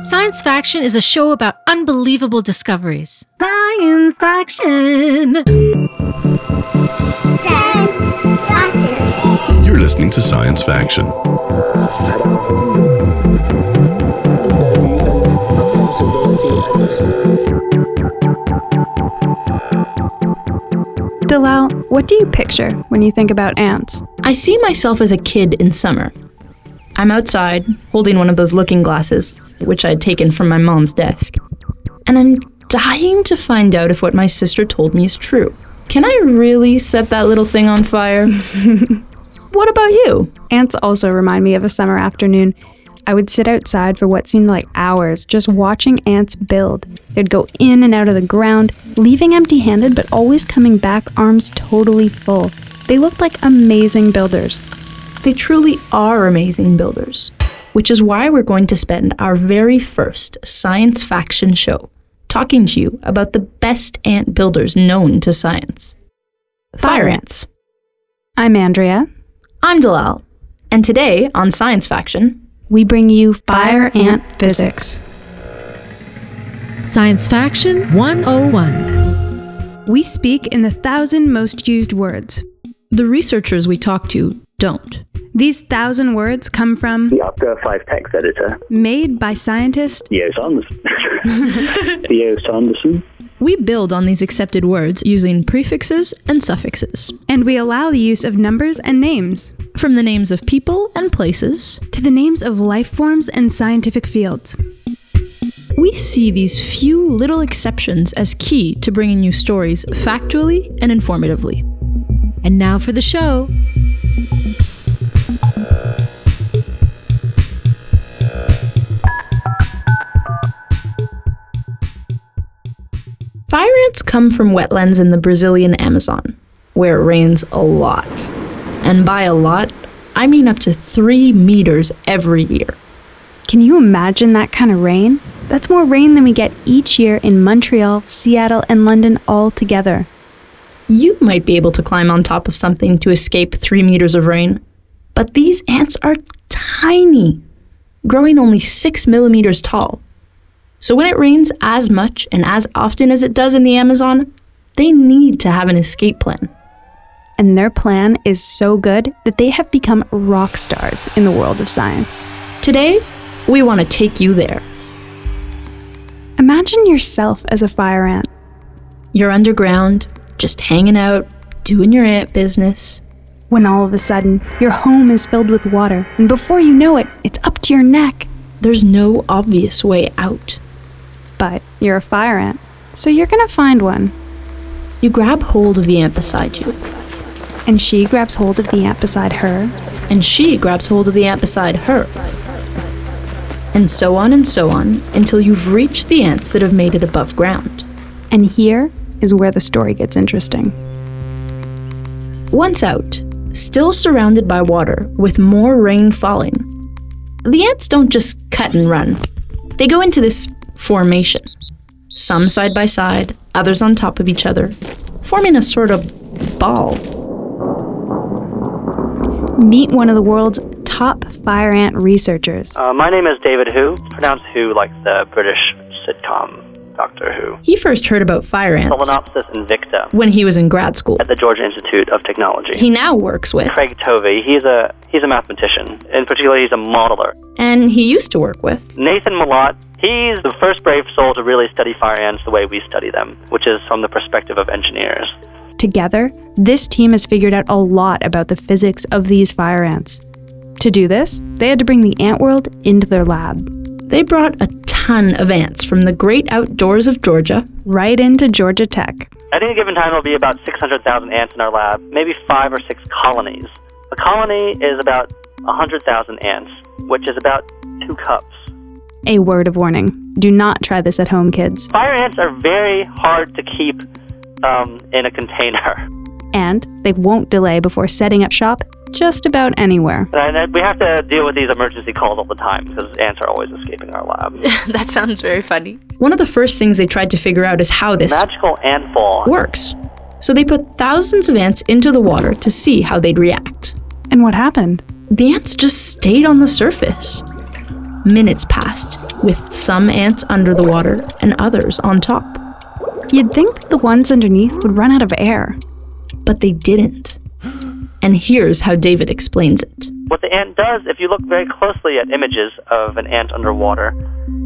Science Faction is a show about unbelievable discoveries. Science Faction! You're listening to Science Faction. Dalal, what do you picture when you think about ants? I see myself as a kid in summer. I'm outside, holding one of those looking glasses, which I had taken from my mom's desk. And I'm dying to find out if what my sister told me is true. Can I really set that little thing on fire? what about you? Ants also remind me of a summer afternoon. I would sit outside for what seemed like hours just watching ants build. They'd go in and out of the ground, leaving empty handed but always coming back arms totally full. They looked like amazing builders. They truly are amazing builders, which is why we're going to spend our very first science faction show talking to you about the best ant builders known to science fire ants. I'm Andrea. I'm Dalal, and today on Science Faction, We bring you fire ant physics. Science Faction 101. We speak in the thousand most used words. the researchers we talk to don't. These thousand words come from the Up-Goer 5 text editor, made by scientists Theo Sanderson. Theo Sanderson. We build on these accepted words using prefixes and suffixes, and we allow the use of numbers and names from the names of people and places. to the names of life forms and scientific fields. We see these few little exceptions as key to bringing you stories factually and informatively. And now for the show. Ants come from wetlands in the Brazilian Amazon, where it rains a lot. And by a lot, I mean up to three meters every year. Can you imagine that kind of rain? That's more rain than we get each year in Montreal, Seattle, and London all together. You might be able to climb on top of something to escape three meters of rain, but these ants are tiny, growing only six millimeters tall. So when it rains as much and as often as it does in the Amazon, they need to have an escape plan. And their plan is so good that they have become rock stars in the world of science. Today, we want to take you there. Imagine yourself as a fire ant. You're underground, just hanging out, doing your ant business. When all of a sudden, your home is filled with water, and before you know it, it's up to your neck. There's no obvious way out. But you're a fire ant, so you're gonna find one. You grab hold of the ant beside you, And she grabs hold of the ant beside her, and she grabs hold of the ant beside her. And so on and so on until you've reached the ants that have made it above ground. and here is where the story gets interesting. Once out, still surrounded by water with more rain falling, the ants don't just cut and run. They go into this formation, some side by side, others on top of each other, forming a sort of ball. Meet one of the world's top fire ant researchers. Uh, my name is David Hu, pronounced Who like the British sitcom Doctor Who. He first heard about fire ants Solenopsis invicta when he was in grad school. at the Georgia Institute of Technology. He now works with, Craig Tovey, he's a he's a mathematician. In particular, he's a modeler. And he used to work with, Nathan Mlot, he's the first brave soul to really study fire ants the way we study them, which is from the perspective of engineers. Together, this team has figured out a lot about the physics of these fire ants. To do this, they had to bring the ant world into their lab, they brought a ton of ants from the great outdoors of Georgia right into Georgia Tech. At any given time, there'll be about 600,000 ants in our lab, maybe five or six colonies. A colony is about 100,000 ants, which is about two cups. A word of warning do not try this at home, kids. Fire ants are very hard to keep um, in a container. And they won't delay before setting up shop just about anywhere. And we have to deal with these emergency calls all the time because ants are always escaping our lab. that sounds very funny. One of the first things they tried to figure out is how this Magical ant ball. works. So they put thousands of ants into the water to see how they'd react. And what happened? The ants just stayed on the surface. Minutes passed, with some ants under the water and others on top. You'd think that the ones underneath would run out of air. But they didn't. And here's how David explains it. What the ant does, if you look very closely at images of an ant underwater,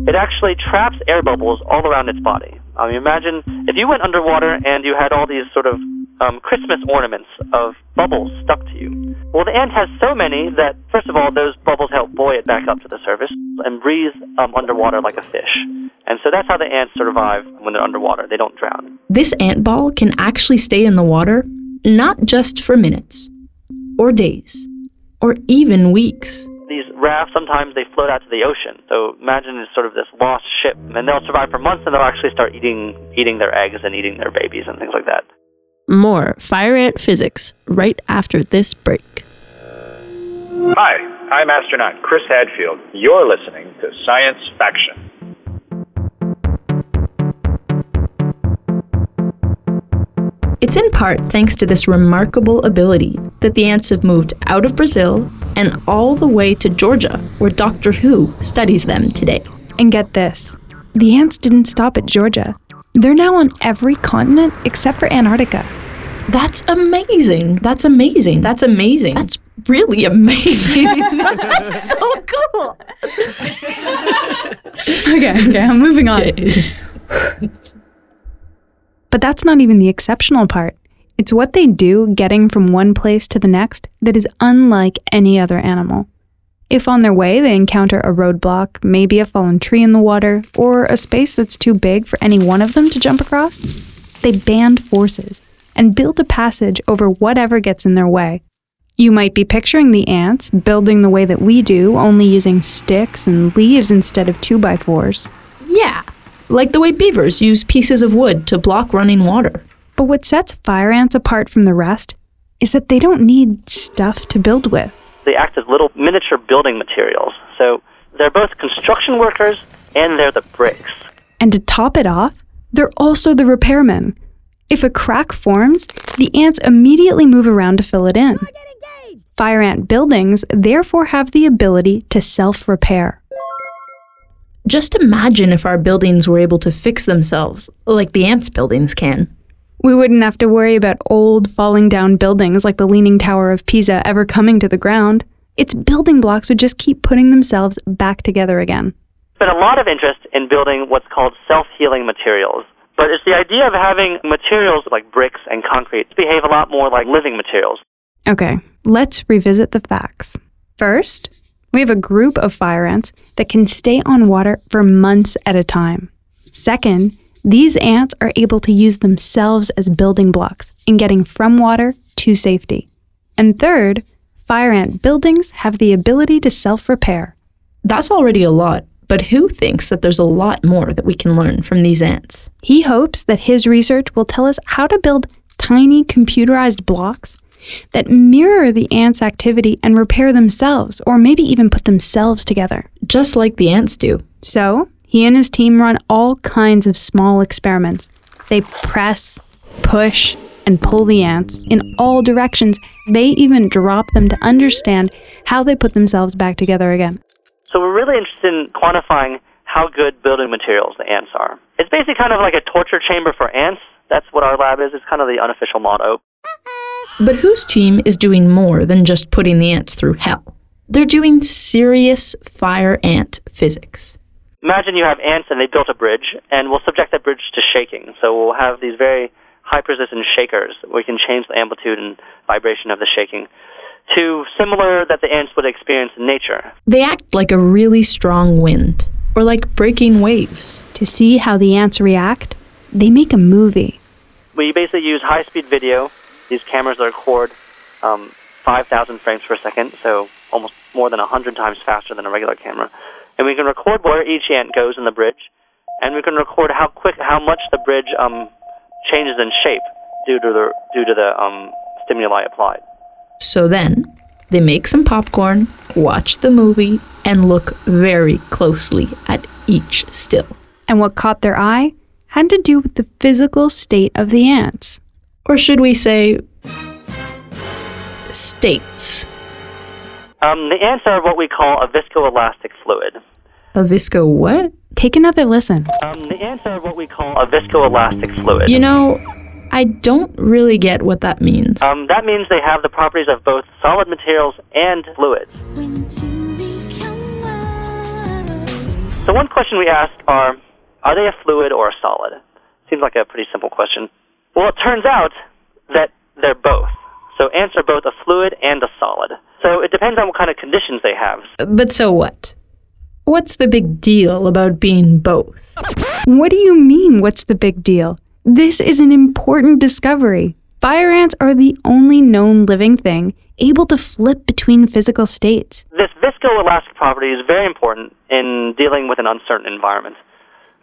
it actually traps air bubbles all around its body. Um, imagine if you went underwater and you had all these sort of um, Christmas ornaments of bubbles stuck to you. Well, the ant has so many that, first of all, those bubbles help buoy it back up to the surface and breathe um, underwater like a fish. And so that's how the ants survive when they're underwater. They don't drown. This ant ball can actually stay in the water not just for minutes, or days, or even weeks. These rafts, sometimes they float out to the ocean. So imagine it's sort of this lost ship, and they'll survive for months, and they'll actually start eating eating their eggs and eating their babies and things like that. More Fire Ant Physics right after this break. Hi, I'm astronaut Chris Hadfield. You're listening to Science Faction. It's in part thanks to this remarkable ability that the ants have moved out of Brazil and all the way to Georgia, where Doctor Who studies them today. And get this the ants didn't stop at Georgia. They're now on every continent except for Antarctica. That's amazing. That's amazing. That's amazing. That's really amazing. That's so cool. Okay, okay, I'm moving on. But that's not even the exceptional part. It's what they do getting from one place to the next that is unlike any other animal. If on their way they encounter a roadblock, maybe a fallen tree in the water, or a space that's too big for any one of them to jump across, they band forces and build a passage over whatever gets in their way. You might be picturing the ants building the way that we do, only using sticks and leaves instead of 2 by 4s Yeah, like the way beavers use pieces of wood to block running water. But what sets fire ants apart from the rest is that they don't need stuff to build with. They act as little miniature building materials. So they're both construction workers and they're the bricks. And to top it off, they're also the repairmen. If a crack forms, the ants immediately move around to fill it in. Fire ant buildings therefore have the ability to self repair. Just imagine if our buildings were able to fix themselves, like the ants' buildings can. We wouldn't have to worry about old, falling down buildings like the Leaning Tower of Pisa ever coming to the ground. Its building blocks would just keep putting themselves back together again. There's been a lot of interest in building what's called self healing materials. But it's the idea of having materials like bricks and concrete behave a lot more like living materials. Okay, let's revisit the facts. First, we have a group of fire ants that can stay on water for months at a time. Second, these ants are able to use themselves as building blocks in getting from water to safety. And third, fire ant buildings have the ability to self repair. That's already a lot, but Hu thinks that there's a lot more that we can learn from these ants? He hopes that his research will tell us how to build tiny computerized blocks that mirror the ants' activity and repair themselves, or maybe even put themselves together. Just like the ants do. So, he and his team run all kinds of small experiments. They press, push, and pull the ants in all directions. They even drop them to understand how they put themselves back together again. So we're really interested in quantifying how good building materials the ants are. It's basically kind of like a torture chamber for ants. That's what our lab is. It's kind of the unofficial motto. But Hu's team is doing more than just putting the ants through hell? They're doing serious fire ant physics. Imagine you have ants and they built a bridge, and we'll subject that bridge to shaking. So we'll have these very high precision shakers where we can change the amplitude and vibration of the shaking to similar that the ants would experience in nature. They act like a really strong wind, or like breaking waves. To see how the ants react, they make a movie. We basically use high speed video. These cameras that record um, 5,000 frames per second, so almost more than 100 times faster than a regular camera. And we can record where each ant goes in the bridge, and we can record how quick, how much the bridge um, changes in shape due to the due to the um, stimuli applied. So then, they make some popcorn, watch the movie, and look very closely at each still. And what caught their eye had to do with the physical state of the ants. Or should we say, states? Um, the ants are what we call a viscoelastic fluid. A visco what? Take another listen. Um, the ants are what we call a viscoelastic fluid. You know, I don't really get what that means. Um, that means they have the properties of both solid materials and fluids. So one question we ask are, are they a fluid or a solid? Seems like a pretty simple question. Well, it turns out that they're both. So ants are both a fluid and a solid. So it depends on what kind of conditions they have. But so what? What's the big deal about being both? What do you mean, what's the big deal? This is an important discovery. Fire ants are the only known living thing able to flip between physical states. This viscoelastic property is very important in dealing with an uncertain environment.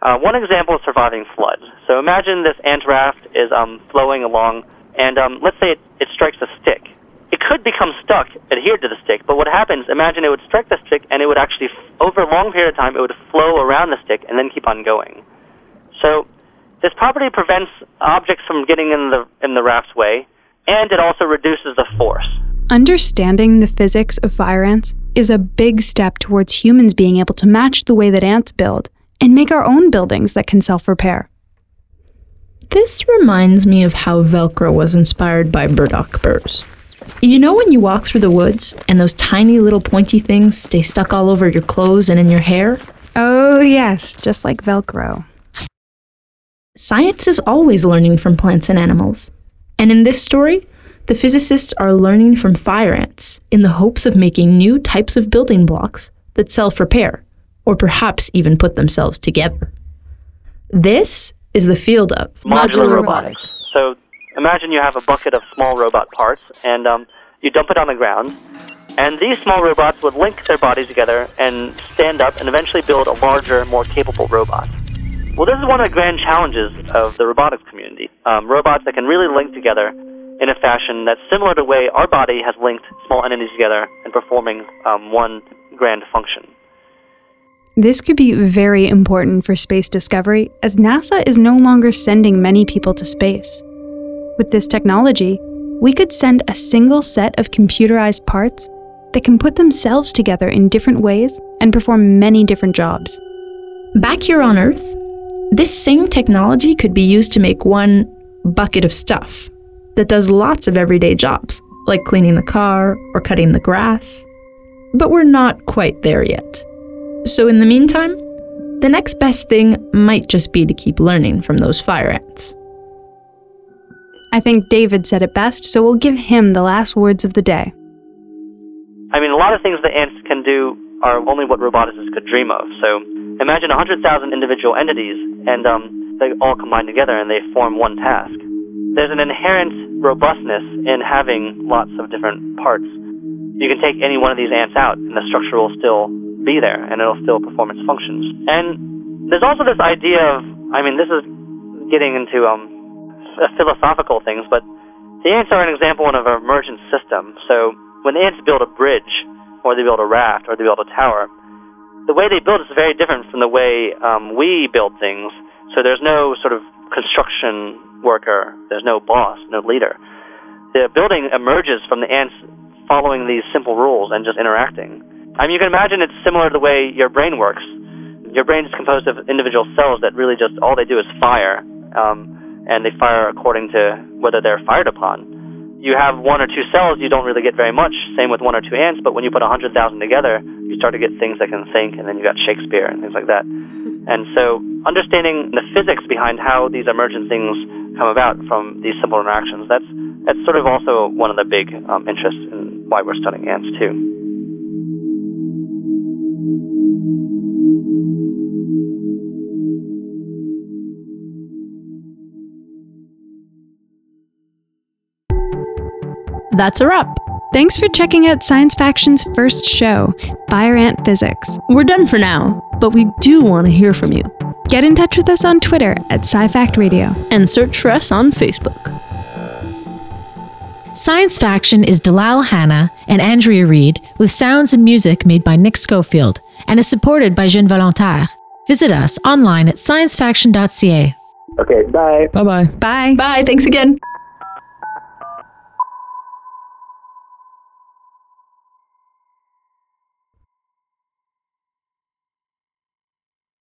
Uh, one example is surviving floods. So imagine this ant raft is um, flowing along, and um, let's say it, it strikes a stick. It could become stuck, adhered to the stick, but what happens, imagine it would strike the stick, and it would actually, over a long period of time, it would flow around the stick and then keep on going. So this property prevents objects from getting in the, in the raft's way, and it also reduces the force. Understanding the physics of fire ants is a big step towards humans being able to match the way that ants build and make our own buildings that can self repair. This reminds me of how Velcro was inspired by burdock burrs. You know when you walk through the woods and those tiny little pointy things stay stuck all over your clothes and in your hair? Oh, yes, just like Velcro. Science is always learning from plants and animals. And in this story, the physicists are learning from fire ants in the hopes of making new types of building blocks that self repair, or perhaps even put themselves together. This is the field of modular robotics. So imagine you have a bucket of small robot parts, and um, you dump it on the ground, and these small robots would link their bodies together and stand up and eventually build a larger, more capable robot. Well, this is one of the grand challenges of the robotics community. Um, robots that can really link together in a fashion that's similar to the way our body has linked small entities together and performing um, one grand function. This could be very important for space discovery as NASA is no longer sending many people to space. With this technology, we could send a single set of computerized parts that can put themselves together in different ways and perform many different jobs. Back here on Earth, this same technology could be used to make one bucket of stuff that does lots of everyday jobs, like cleaning the car or cutting the grass. But we're not quite there yet. So, in the meantime, the next best thing might just be to keep learning from those fire ants. I think David said it best, so we'll give him the last words of the day. I mean, a lot of things that ants can do are only what roboticists could dream of. So imagine 100,000 individual entities, and um, they all combine together and they form one task. There's an inherent robustness in having lots of different parts. You can take any one of these ants out, and the structure will still be there, and it'll still perform its functions. And there's also this idea of, I mean, this is getting into um, philosophical things, but the ants are an example of an emergent system. So when the ants build a bridge, or they build a raft, or they build a tower, the way they build is very different from the way um, we build things. So there's no sort of construction worker, there's no boss, no leader. The building emerges from the ants following these simple rules and just interacting. I mean, you can imagine it's similar to the way your brain works. Your brain is composed of individual cells that really just all they do is fire, um, and they fire according to whether they're fired upon you have one or two cells, you don't really get very much. Same with one or two ants, but when you put a hundred thousand together, you start to get things that can think, and then you got Shakespeare and things like that. And so, understanding the physics behind how these emergent things come about from these simple interactions, that's that's sort of also one of the big um, interests in why we're studying ants too. That's a wrap. Thanks for checking out Science Faction's first show, Fire Ant Physics. We're done for now, but we do want to hear from you. Get in touch with us on Twitter at SciFact Radio. And search for us on Facebook. Science Faction is Dalal Hanna and Andrea Reed, with sounds and music made by Nick Schofield, and is supported by Jeune Volontaire. Visit us online at sciencefaction.ca. Okay, bye. Bye bye. Bye. Bye, thanks again.